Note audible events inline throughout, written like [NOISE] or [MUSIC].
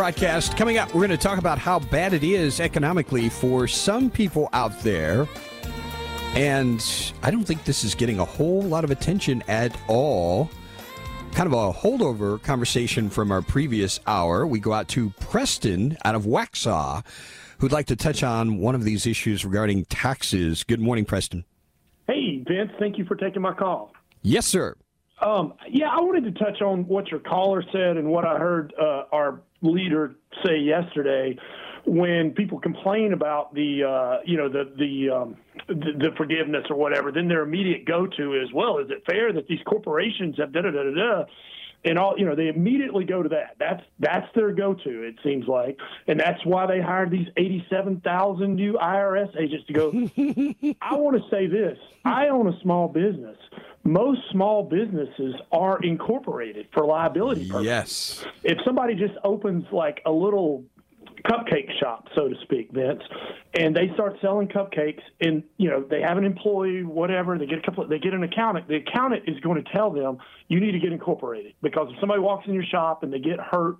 broadcast. Coming up, we're going to talk about how bad it is economically for some people out there. And I don't think this is getting a whole lot of attention at all. Kind of a holdover conversation from our previous hour. We go out to Preston out of Waxhaw, who'd like to touch on one of these issues regarding taxes. Good morning, Preston. Hey, Vince. Thank you for taking my call. Yes, sir. Um, yeah, I wanted to touch on what your caller said and what I heard uh, our leader say yesterday when people complain about the uh, you know the the, um, the, the forgiveness or whatever, then their immediate go to is well, is it fair that these corporations have da da da da da? And all you know they immediately go to that. That's that's their go-to it seems like. And that's why they hired these 87,000 new IRS agents to go [LAUGHS] I want to say this I own a small business most small businesses are incorporated for liability purposes yes if somebody just opens like a little cupcake shop, so to speak, Vince, and they start selling cupcakes, and you know they have an employee, whatever. They get a couple. They get an accountant. The accountant is going to tell them you need to get incorporated because if somebody walks in your shop and they get hurt,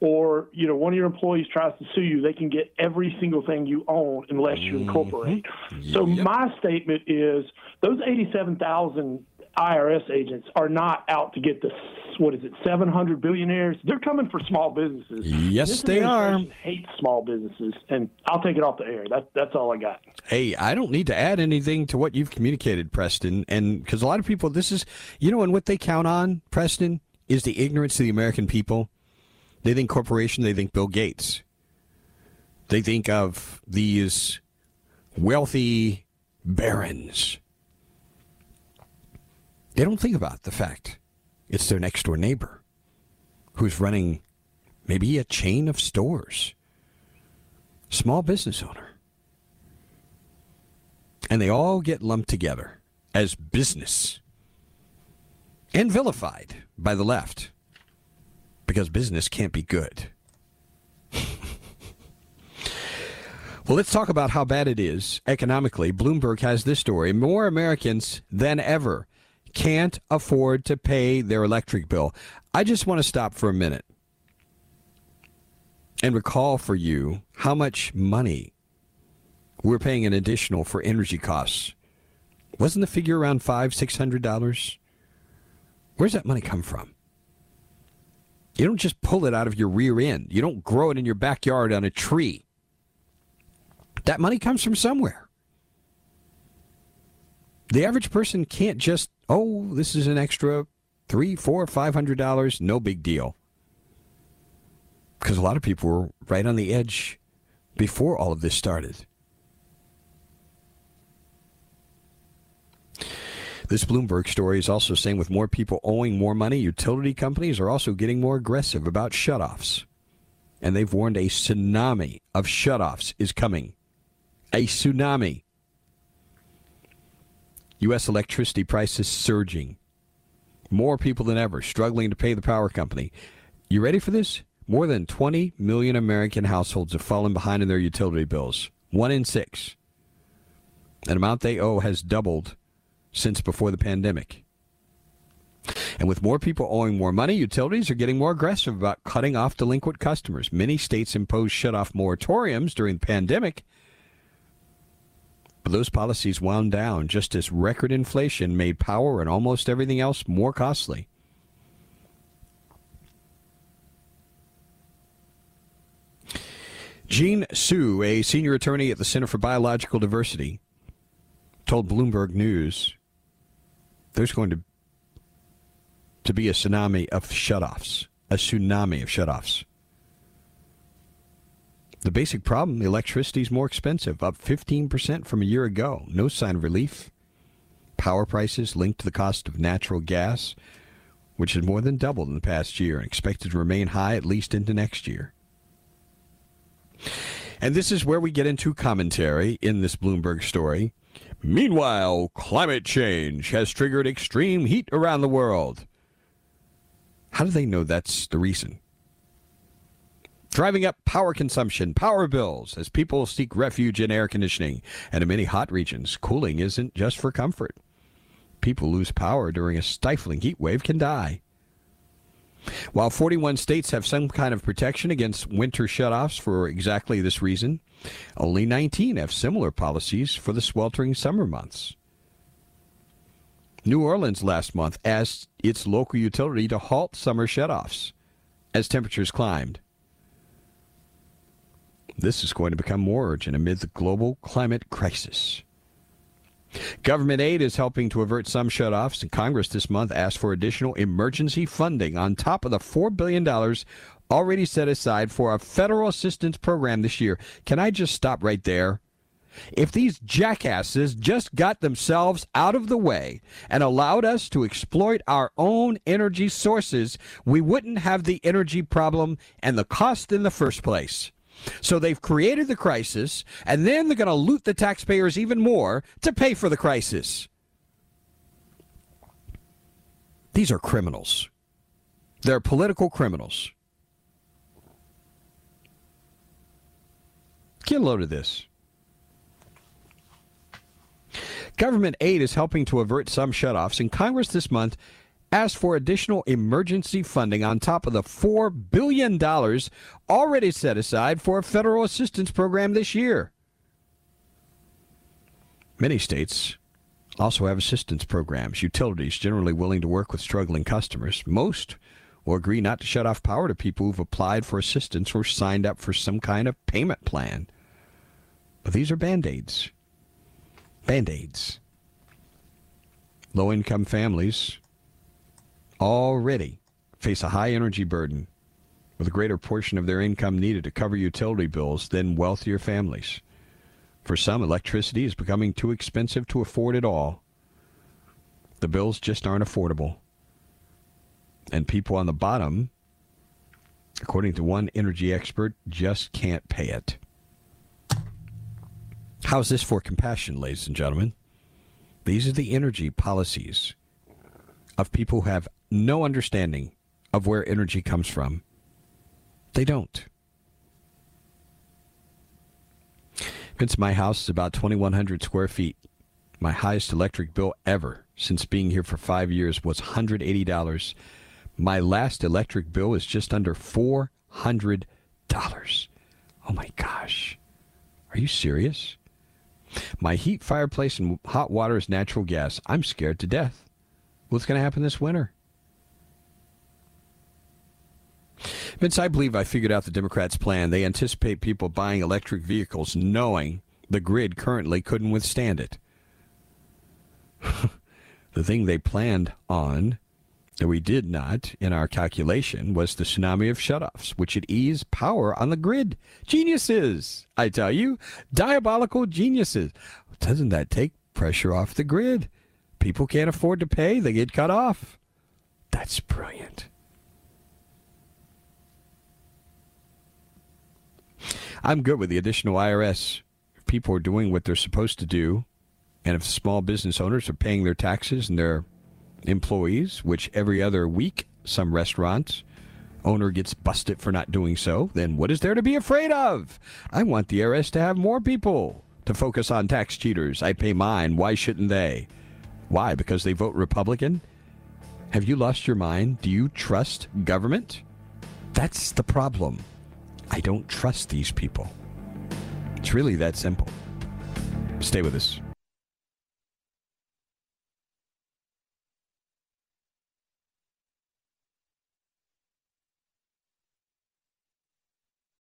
or you know one of your employees tries to sue you, they can get every single thing you own unless you incorporate. Mm-hmm. So yep. my statement is those eighty-seven thousand IRS agents are not out to get the what is it, 700 billionaires? They're coming for small businesses. Yes, this they are. Hate small businesses, and I'll take it off the air. That, that's all I got. Hey, I don't need to add anything to what you've communicated, Preston, and because a lot of people, this is, you know, and what they count on, Preston, is the ignorance of the American people. They think corporation. They think Bill Gates. They think of these wealthy barons they don't think about the fact it's their next door neighbor who's running maybe a chain of stores, small business owner. And they all get lumped together as business and vilified by the left because business can't be good. [LAUGHS] Well, let's talk about how bad it is economically. Bloomberg has this story. More Americans than ever can't afford to pay their electric bill. I just want to stop for a minute and recall for you how much money we're paying an additional for energy costs. Wasn't the figure around five, six hundred dollars? Where's that money come from? You don't just pull it out of your rear end. You don't grow it in your backyard on a tree. That money comes from somewhere. The average person can't just oh, this is an extra three, four, five hundred dollars, no big deal. Because a lot of people were right on the edge before all of this started. This Bloomberg story is also saying with more people owing more money, utility companies are also getting more aggressive about shutoffs. And they've warned a tsunami of shutoffs is coming. A tsunami. U.S. electricity prices surging. More people than ever struggling to pay the power company. You ready for this? More than 20 million American households have fallen behind in their utility bills. One in six. An amount they owe has doubled since before the pandemic. And with more people owing more money, utilities are getting more aggressive about cutting off delinquent customers. Many states imposed shut-off moratoriums during the pandemic Those policies wound down just as record inflation made power and almost everything else more costly. Jean Su, a senior attorney at the Center for Biological Diversity, told Bloomberg News there's going to to be a tsunami of shutoffs, a tsunami of shutoffs. The basic problem electricity is more expensive, up 15% from a year ago. No sign of relief. Power prices linked to the cost of natural gas, which has more than doubled in the past year and expected to remain high at least into next year. And this is where we get into commentary in this Bloomberg story. Meanwhile, climate change has triggered extreme heat around the world. How do they know that's the reason? Driving up power consumption, power bills as people seek refuge in air conditioning. And in many hot regions, cooling isn't just for comfort. People lose power during a stifling heat wave can die. While 41 states have some kind of protection against winter shutoffs for exactly this reason, only 19 have similar policies for the sweltering summer months. New Orleans last month asked its local utility to halt summer shutoffs as temperatures climbed. This is going to become more urgent amid the global climate crisis. Government aid is helping to avert some shutoffs, and Congress this month asked for additional emergency funding on top of the $4 billion already set aside for a federal assistance program this year. Can I just stop right there? If these jackasses just got themselves out of the way and allowed us to exploit our own energy sources, we wouldn't have the energy problem and the cost in the first place. So they've created the crisis, and then they're going to loot the taxpayers even more to pay for the crisis. These are criminals. They're political criminals. Get a load of this. Government aid is helping to avert some shutoffs, and Congress this month asked for additional emergency funding on top of the $4 billion already set aside for a federal assistance program this year. Many states also have assistance programs, utilities generally willing to work with struggling customers. Most will agree not to shut off power to people who've applied for assistance or signed up for some kind of payment plan. But these are band aids. Band aids. Low income families already face a high energy burden with a greater portion of their income needed to cover utility bills than wealthier families. For some, electricity is becoming too expensive to afford at all. The bills just aren't affordable. And people on the bottom, according to one energy expert, just can't pay it. How's this for compassion, ladies and gentlemen? These are the energy policies of people who have no understanding of where energy comes from. They don't. Since my house is about 2,100 square feet, my highest electric bill ever since being here for five years was $180. My last electric bill is just under $400. Oh my gosh. Are you serious? My heat, fireplace, and hot water is natural gas. I'm scared to death. What's going to happen this winter? Vince, I believe I figured out the Democrats' plan. They anticipate people buying electric vehicles knowing the grid currently couldn't withstand it. [LAUGHS] the thing they planned on that we did not in our calculation was the tsunami of shutoffs, which would ease power on the grid. Geniuses, I tell you, diabolical geniuses. Doesn't that take pressure off the grid? People can't afford to pay, they get cut off. That's brilliant. I'm good with the additional IRS. People are doing what they're supposed to do, and if small business owners are paying their taxes and their employees, which every other week some restaurants owner gets busted for not doing so, then what is there to be afraid of? I want the IRS to have more people to focus on tax cheaters. I pay mine. Why shouldn't they? Why? Because they vote Republican? Have you lost your mind? Do you trust government? That's the problem. I don't trust these people. It's really that simple. Stay with us.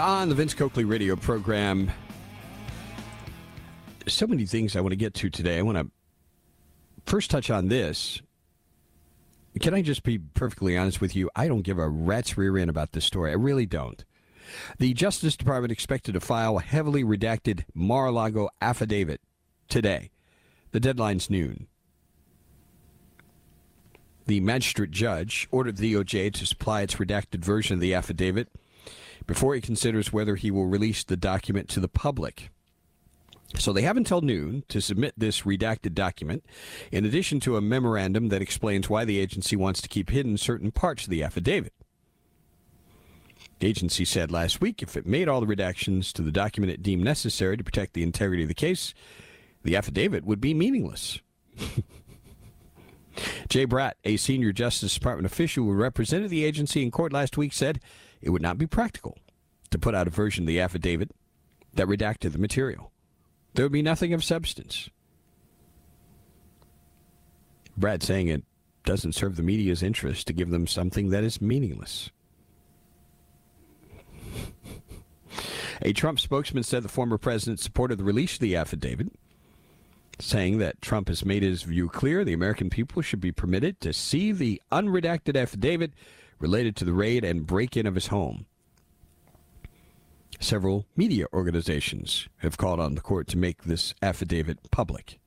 On the Vince Coakley radio program. So many things I want to get to today. I want to first touch on this. Can I just be perfectly honest with you? I don't give a rat's rear end about this story. I really don't. The Justice Department expected to file a heavily redacted Mar-a-Lago affidavit today. The deadline's noon. The magistrate judge ordered the DOJ to supply its redacted version of the affidavit before he considers whether he will release the document to the public. So they have until noon to submit this redacted document, in addition to a memorandum that explains why the agency wants to keep hidden certain parts of the affidavit. The agency said last week if it made all the redactions to the document it deemed necessary to protect the integrity of the case, the affidavit would be meaningless. [LAUGHS] Jay Bratt, a senior Justice Department official who represented the agency in court last week, said it would not be practical to put out a version of the affidavit that redacted the material. There would be nothing of substance. Bratt saying it doesn't serve the media's interest to give them something that is meaningless. [LAUGHS] a Trump spokesman said the former president supported the release of the affidavit, saying that Trump has made his view clear the American people should be permitted to see the unredacted affidavit related to the raid and break in of his home. Several media organizations have called on the court to make this affidavit public.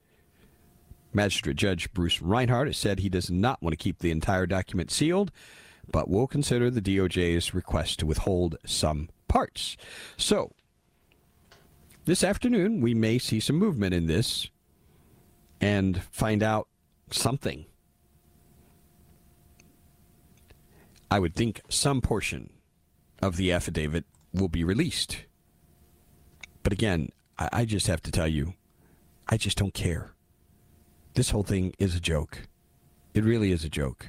Magistrate Judge Bruce Reinhart has said he does not want to keep the entire document sealed, but will consider the DOJ's request to withhold some parts. So, this afternoon, we may see some movement in this and find out something I would think some portion of the affidavit will be released. But again, I, I just have to tell you, I just don't care. This whole thing is a joke. It really is a joke.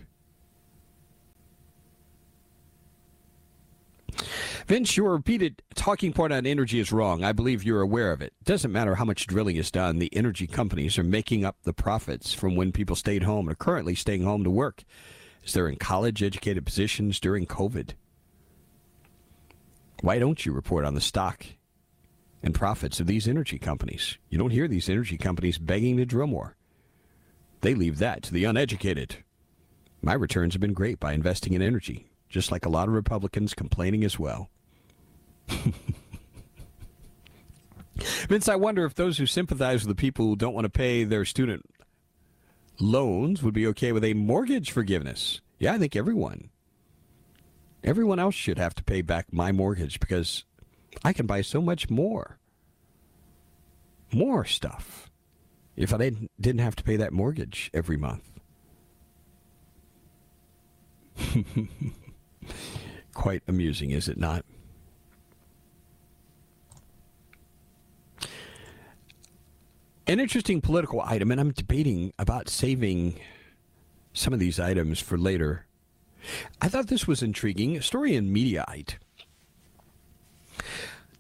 Vince, your repeated talking point on energy is wrong. I believe you're aware of it. Doesn't matter how much drilling is done, the energy companies are making up the profits from when people stayed home and are currently staying home to work as they're in college educated positions during COVID. Why don't you report on the stock and profits of these energy companies? You don't hear these energy companies begging to drill more. They leave that to the uneducated. My returns have been great by investing in energy, just like a lot of Republicans complaining as well. [LAUGHS] Vince, I wonder if those who sympathize with the people who don't want to pay their student loans would be okay with a mortgage forgiveness. Yeah, I think everyone. Everyone else should have to pay back my mortgage because I can buy so much more. More stuff if I didn't, didn't have to pay that mortgage every month. [LAUGHS] Quite amusing, is it not? An interesting political item, and I'm debating about saving some of these items for later. I thought this was intriguing. A story in Mediaite.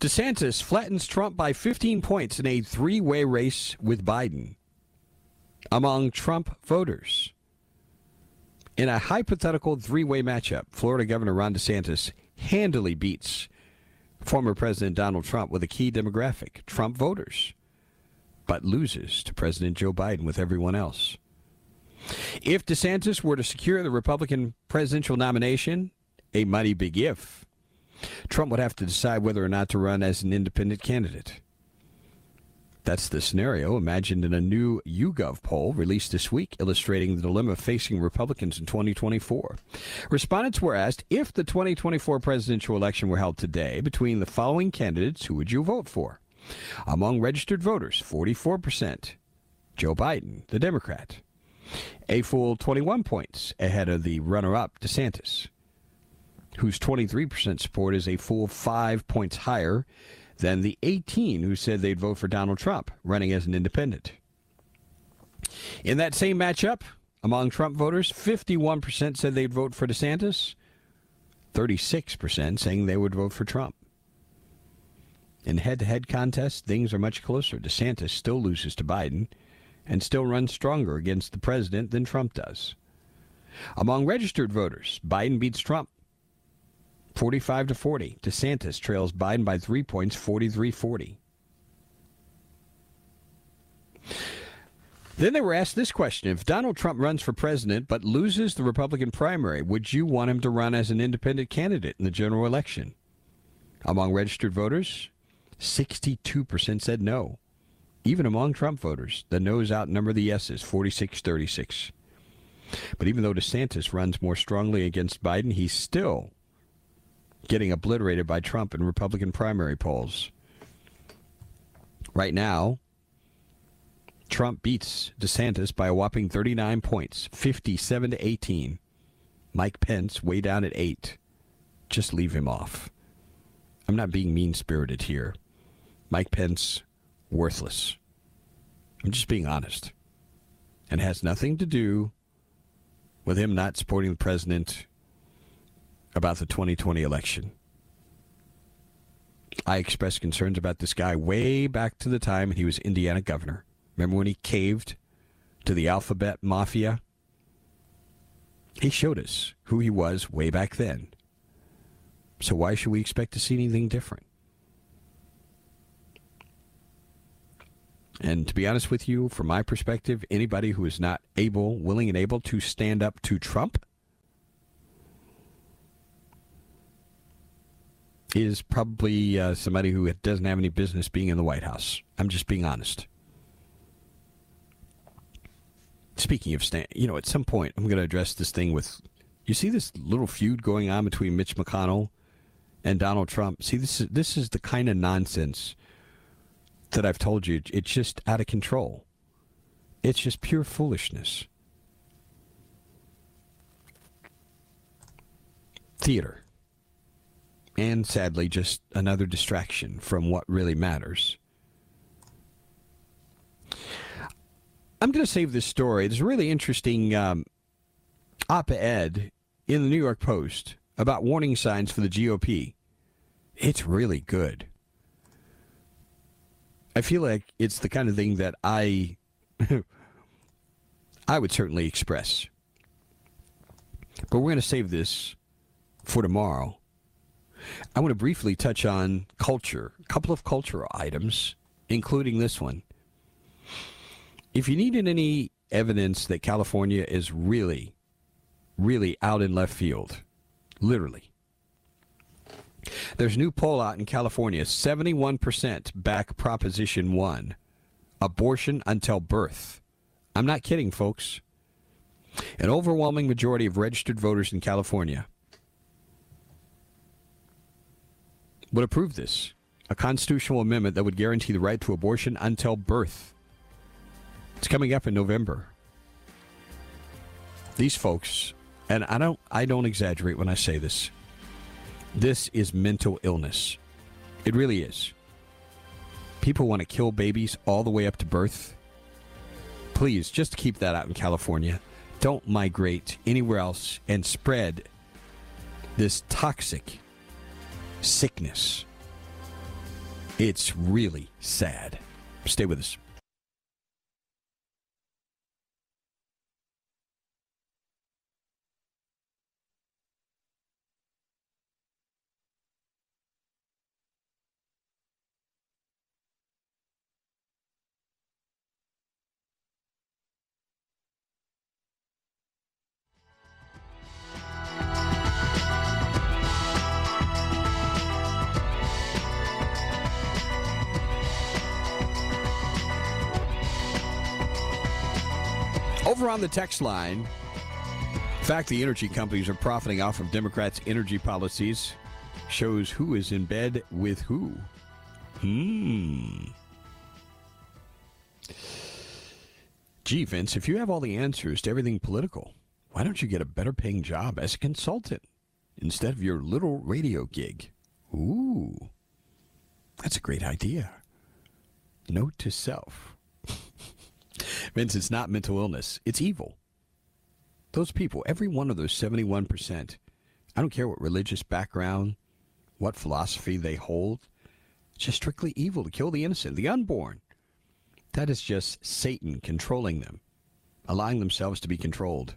DeSantis flattens Trump by 15 points in a three way race with Biden among Trump voters. In a hypothetical three way matchup, Florida Governor Ron DeSantis handily beats former President Donald Trump with a key demographic Trump voters, but loses to President Joe Biden with everyone else. If DeSantis were to secure the Republican presidential nomination, a mighty big if, Trump would have to decide whether or not to run as an independent candidate. That's the scenario imagined in a new YouGov poll released this week illustrating the dilemma facing Republicans in 2024. Respondents were asked if the 2024 presidential election were held today between the following candidates, who would you vote for? Among registered voters, 44%. Joe Biden, the Democrat. A full 21 points ahead of the runner up, DeSantis, whose 23% support is a full five points higher than the 18 who said they'd vote for Donald Trump, running as an independent. In that same matchup, among Trump voters, 51% said they'd vote for DeSantis, 36% saying they would vote for Trump. In head to head contests, things are much closer. DeSantis still loses to Biden and still runs stronger against the president than Trump does. Among registered voters, Biden beats Trump 45 to 40. DeSantis trails Biden by three points, 43 40. Then they were asked this question If Donald Trump runs for president but loses the Republican primary, would you want him to run as an independent candidate in the general election? Among registered voters, 62% said no. Even among Trump voters, the no's outnumber the yeses, 46 36. But even though DeSantis runs more strongly against Biden, he's still getting obliterated by Trump in Republican primary polls. Right now, Trump beats DeSantis by a whopping 39 points, 57 to 18. Mike Pence way down at 8. Just leave him off. I'm not being mean-spirited here. Mike Pence worthless. I'm just being honest. And has nothing to do with him not supporting the president about the 2020 election. I expressed concerns about this guy way back to the time he was Indiana governor. Remember when he caved to the alphabet mafia? He showed us who he was way back then. So why should we expect to see anything different? And to be honest with you, from my perspective, anybody who is not able, willing, and able to stand up to Trump is probably uh, somebody who doesn't have any business being in the White House. I'm just being honest. Speaking of stand, you know, at some point I'm going to address this thing with. You see this little feud going on between Mitch McConnell and Donald Trump. See, this is this is the kind of nonsense that I've told you. It's just out of control. It's just pure foolishness. Theater and sadly, just another distraction from what really matters. I'm going to save this story. There's a really interesting um, op ed in the New York Post about warning signs for the GOP. It's really good. I feel like it's the kind of thing that I [LAUGHS] I would certainly express. But we're going to save this for tomorrow. I want to briefly touch on culture, a couple of cultural items, including this one. If you needed any evidence that California is really, really out in left field, literally, there's a new poll out in California 71% back Proposition 1 abortion until birth. I'm not kidding, folks. An overwhelming majority of registered voters in California would approve this a constitutional amendment that would guarantee the right to abortion until birth. It's coming up in November. These folks, and I don't I don't exaggerate when I say this. This is mental illness. It really is. People want to kill babies all the way up to birth. Please, just keep that out in California. Don't migrate anywhere else and spread this toxic sickness. It's really sad. Stay with us. Text line, in fact, the energy companies are profiting off of Democrats' energy policies. Shows who is in bed with who. Hmm. Gee, Vince, if you have all the answers to everything political, why don't you get a better paying job as a consultant instead of your little radio gig? Ooh, that's a great idea. Note to self. [LAUGHS] Vince, it's not mental illness, it's evil. Those people, every one of those 71%, I don't care what religious background, what philosophy they hold, it's just strictly evil to kill the innocent, the unborn. That is just Satan controlling them, allowing themselves to be controlled.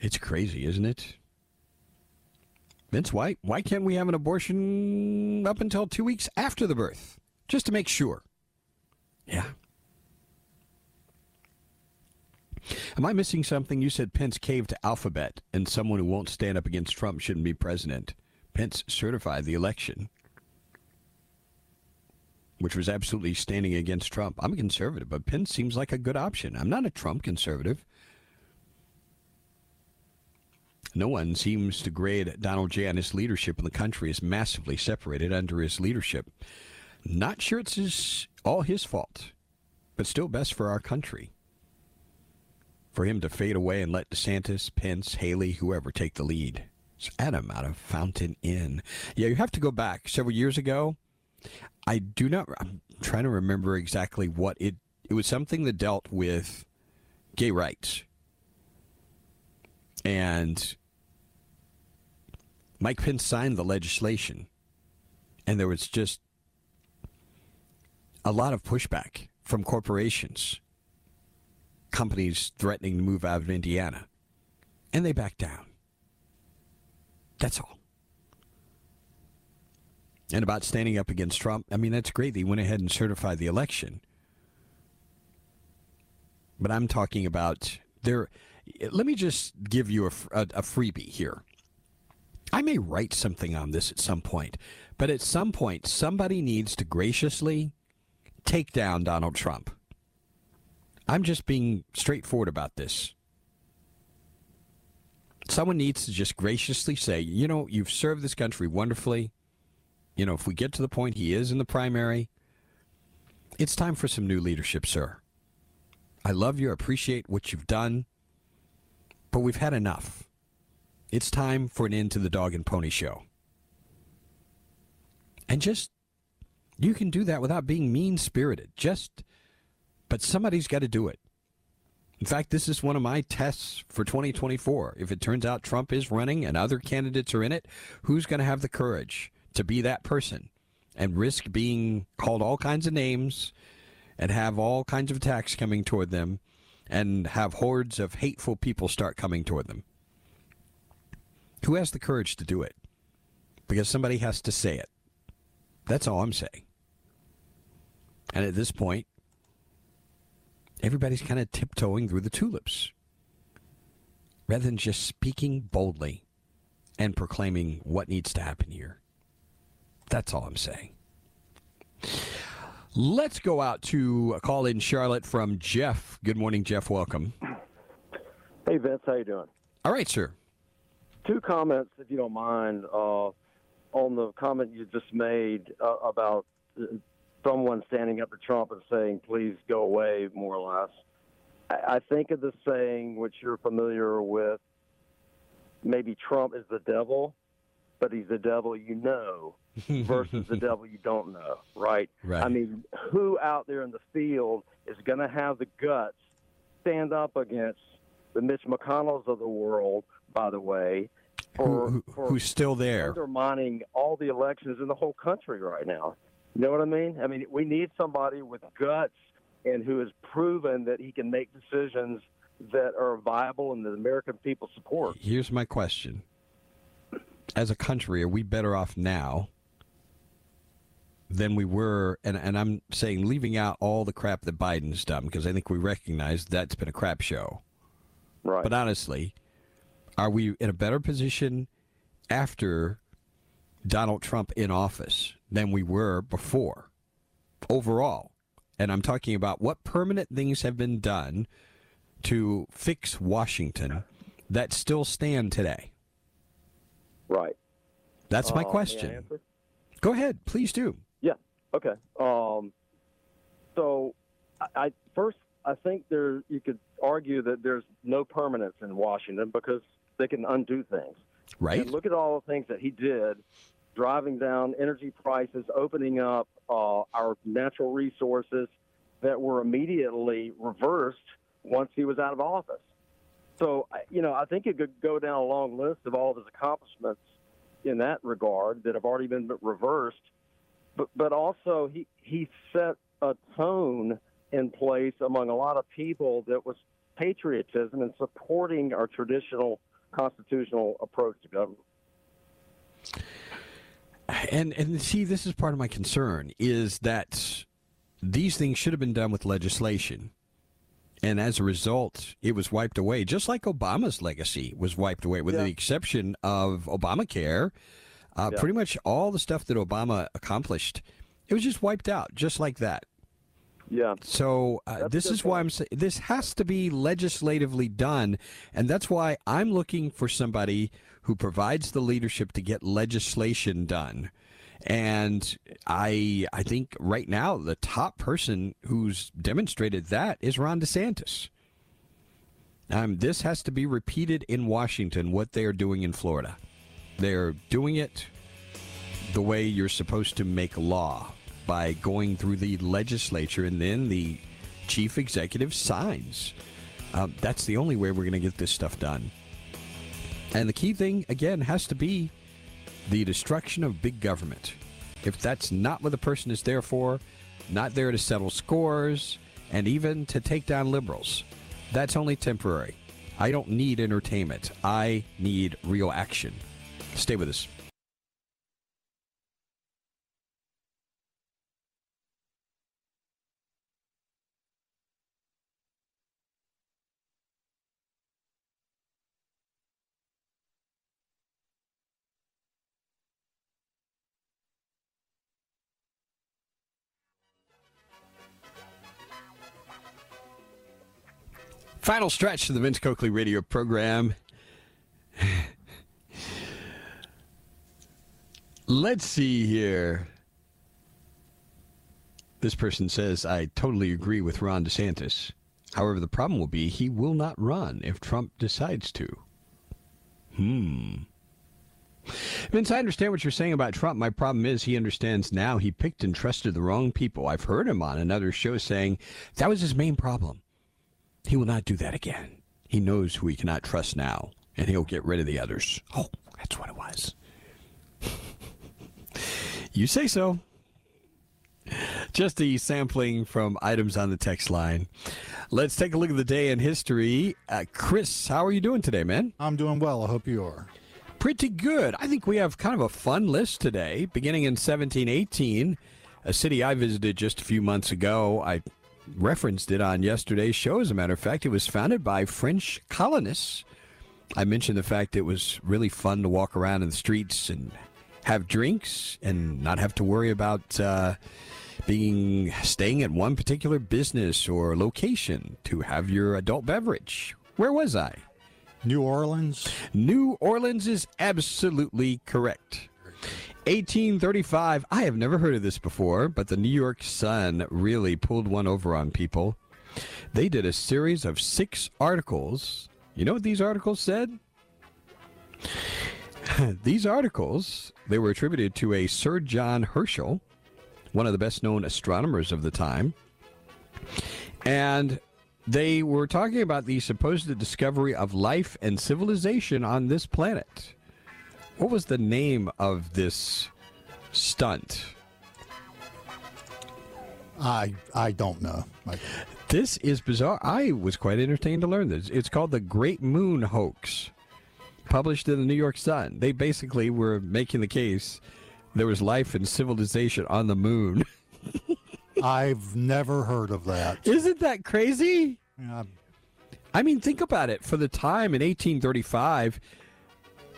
It's crazy, isn't it? Vince, why, why can't we have an abortion up until two weeks after the birth? Just to make sure. Yeah. Am I missing something? You said Pence caved to Alphabet, and someone who won't stand up against Trump shouldn't be president. Pence certified the election, which was absolutely standing against Trump. I'm a conservative, but Pence seems like a good option. I'm not a Trump conservative. No one seems to grade Donald J on his leadership in the country is massively separated under his leadership. Not sure it's his, all his fault, but still best for our country. For him to fade away and let DeSantis, Pence, Haley, whoever take the lead. It's Adam out of Fountain Inn. Yeah, you have to go back several years ago. I do not. I'm trying to remember exactly what it. It was something that dealt with gay rights, and Mike Pence signed the legislation, and there was just a lot of pushback from corporations, companies threatening to move out of Indiana, and they backed down. That's all. And about standing up against Trump, I mean, that's great. They went ahead and certified the election. But I'm talking about there. Let me just give you a, a, a freebie here. I may write something on this at some point, but at some point, somebody needs to graciously take down Donald Trump. I'm just being straightforward about this. Someone needs to just graciously say, you know, you've served this country wonderfully. You know, if we get to the point he is in the primary, it's time for some new leadership, sir. I love you, I appreciate what you've done, but we've had enough. It's time for an end to the dog and pony show. And just you can do that without being mean spirited. Just, but somebody's got to do it. In fact, this is one of my tests for 2024. If it turns out Trump is running and other candidates are in it, who's going to have the courage to be that person and risk being called all kinds of names and have all kinds of attacks coming toward them and have hordes of hateful people start coming toward them? Who has the courage to do it? Because somebody has to say it. That's all I'm saying. And at this point, everybody's kind of tiptoeing through the tulips rather than just speaking boldly and proclaiming what needs to happen here. That's all I'm saying. Let's go out to call in Charlotte from Jeff. Good morning, Jeff. Welcome. Hey, Vince. How you doing? All right, sir. Two comments, if you don't mind, uh, on the comment you just made uh, about uh, someone standing up to Trump and saying, please go away, more or less. I, I think of the saying, which you're familiar with, maybe Trump is the devil. but he's the devil you know [LAUGHS] versus the devil you don't know, right? Right. I mean, who out there in the field is going to have the guts stand up against the Mitch McConnells of the world, by the way, for, Who, who- for who's still there? undermining all the elections in the whole country right now. You know what I mean? I mean, we need somebody with guts and who has proven that he can make decisions that are viable and that the American people support. Here's my question. As a country, are we better off now than we were? And, and I'm saying leaving out all the crap that Biden's done because I think we recognize that's been a crap show. Right. But honestly, are we in a better position after Donald Trump in office than we were before overall? And I'm talking about what permanent things have been done to fix Washington that still stand today. right. That's my Uh, question. Go ahead, please do. Yeah. Okay. Um, so, I, I first I think there you could argue that there's no permanence in Washington because they can undo things. Right? And look at all the things that he did, driving down energy prices, opening up uh, our natural resources that were immediately reversed once he was out of office. So, you know, I think you could go down a long list of all of his accomplishments in that regard that have already been reversed. But, but also, he, he set a tone in place among a lot of people that was patriotism and supporting our traditional constitutional approach to government. And and see, this is part of my concern is that these things should have been done with legislation. And as a result, it was wiped away, just like Obama's legacy was wiped away, with Yeah. the exception of Obamacare. Uh, Yeah. Pretty much all the stuff that Obama accomplished, it was just wiped out, just like that. Yeah. So uh, this is why. I'm saying this has to be legislatively done, and that's why I'm looking for somebody who provides the leadership to get legislation done. And I I think right now the top person who's demonstrated that is Ron DeSantis. Um, this has to be repeated in Washington. What they are doing in Florida, they're doing it the way you're supposed to make law by going through the legislature and then the chief executive signs. Um, that's the only way we're going to get this stuff done. And the key thing, again, has to be the destruction of big government. If that's not what the person is there for, not there to settle scores, and even to take down liberals, that's only temporary. I don't need entertainment. I need real action. Stay with us. Final stretch to the Vince Coakley radio program. Let's see here. This person says, I totally agree with Ron DeSantis. However, the problem will be he will not run if Trump decides to. Hmm. Vince, I understand what you're saying about Trump. My problem is he understands now he picked and trusted the wrong people. I've heard him on another show saying that was his main problem. He will not do that again. He knows who he cannot trust now, and he'll get rid of the others. Oh, that's what it was. [LAUGHS] you say so. Just the sampling from items on the text line. Let's take a look at the day in history. Uh, Chris, how are you doing today, man? I'm doing well. I hope you are. Pretty good. I think we have kind of a fun list today, beginning in 1718, a city I visited just a few months ago. I referenced it on yesterday's show, as a matter of fact. It was founded by French colonists. I mentioned the fact it was really fun to walk around in the streets and have drinks and not have to worry about uh, being staying at one particular business or location to have your adult beverage. Where was I? New Orleans. New Orleans is absolutely correct. 1835. I have never heard of this before, but the New York Sun really pulled one over on people. They did a series of six articles. You know what these articles said? [LAUGHS] These articles, they were attributed to a Sir John Herschel, one of the best known astronomers of the time. And they were talking about the supposed discovery of life and civilization on this planet. What was the name of this stunt? I I don't know. This is bizarre. I was quite entertained to learn this. It's called the Great Moon Hoax, published in the New York Sun. They basically were making the case there was life and civilization on the moon. [LAUGHS] I've never heard of that. Isn't that crazy? Yeah, I mean, think about it. For the time in 1835,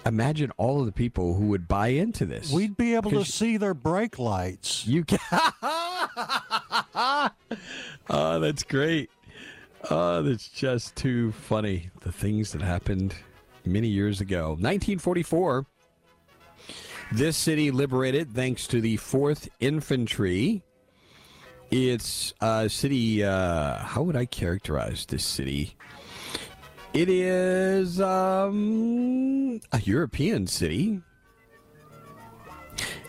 imagine all of the people who would buy into this. we'd be able to see their brake lights. You can. oh, [LAUGHS] that's great. Oh, that's just too funny. The things that happened many years ago. 1944. This city liberated thanks to the 4th Infantry. It's a city. Uh, how would I characterize this city? It is um, a European city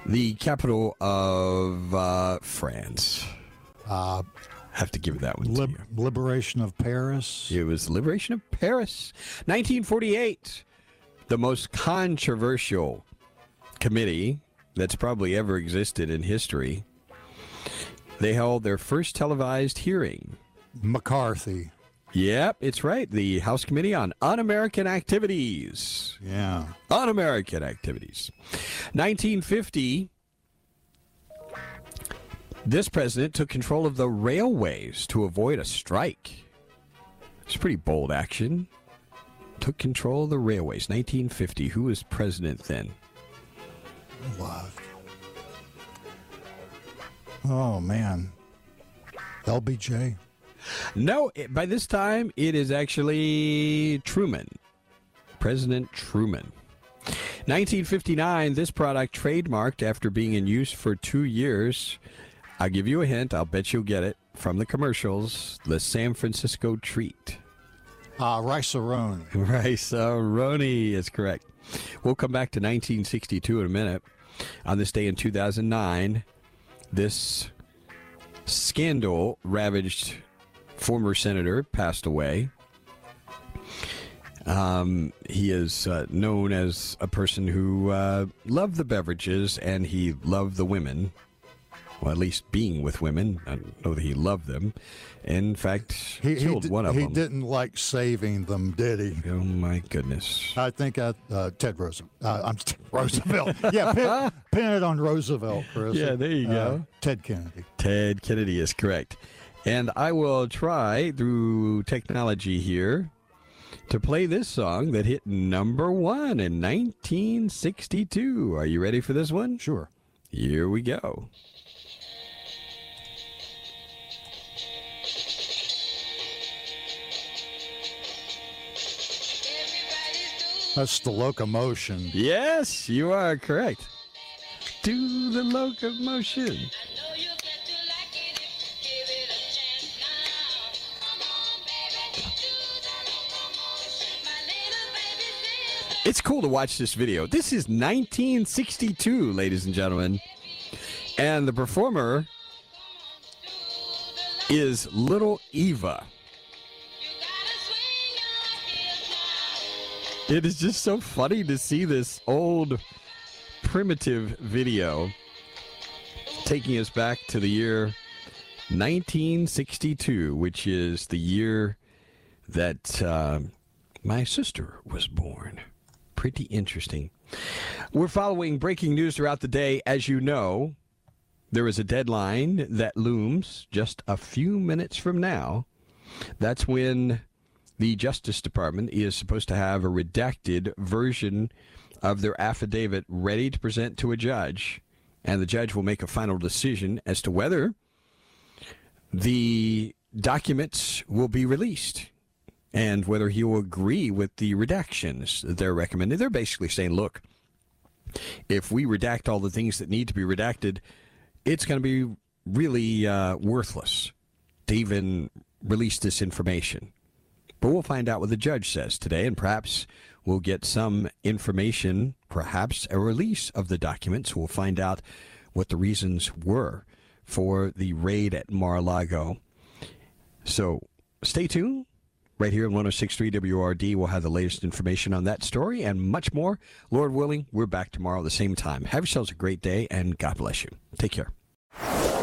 the capital of uh, France. Uh, Have to give it that one liberation of Paris. It was liberation of Paris, 1948. The most controversial committee that's probably ever existed in history. They held their first televised hearing. McCarthy. Yep, it's right. The House Committee on Un-American Activities. Yeah. Un-American activities. 1950. This president took control of the railways to avoid a strike. It's pretty bold action. Took control of the railways. 1950. Who was president then? What? Oh man. LBJ. No, it, by this time it is actually Truman. President Truman. 1959, this product trademarked after being in use for two years. I'll give you a hint. I'll bet you'll get it from the commercials. The San Francisco treat. Uh, Rice-A-Roni. [LAUGHS] Rice-A-Roni is correct. We'll come back to 1962 in a minute. On this day in 2009, this scandal ravaged former senator passed away. Um, he is uh, known as a person who uh, loved the beverages and he loved the women. Well, at least being with women. I don't know that he loved them. In fact, He, he, killed di- one of he them. He didn't like saving them, did he? Oh my goodness! I think uh, uh, Ted Roosevelt. Uh, I'm Ted Roosevelt. yeah, pin, [LAUGHS] pin it on Roosevelt, Chris. Yeah, there you Uh, go. Ted Kennedy. Ted Kennedy is correct. And I will try through technology here to play this song that hit number one in 1962. Are you ready for this one? Sure. Here we go. That's the locomotion. Yes, you are correct. Do the locomotion. It's cool to watch this video. This is 1962, ladies and gentlemen. And the performer is Little Eva. It is just so funny to see this old primitive video taking us back to the year 1962, which is the year that uh, my sister was born. Pretty interesting. We're following breaking news throughout the day. As you know, there is a deadline that looms just a few minutes from now. That's when the Justice Department is supposed to have a redacted version of their affidavit ready to present to a judge, and the judge will make a final decision as to whether the documents will be released and whether he will agree with the redactions that they're recommending. They're basically saying, look, if we redact all the things that need to be redacted, it's going to be really uh, worthless to even release this information. But we'll find out what the judge says today, and perhaps We'll get some information, perhaps a release of the documents. We'll find out what the reasons were for the raid at Mar-a-Lago. So stay tuned. Right here on 1063 WRD. we'll have the latest information on that story and much more. Lord willing, we're back tomorrow at the same time. Have yourselves a great day and God bless you. Take care.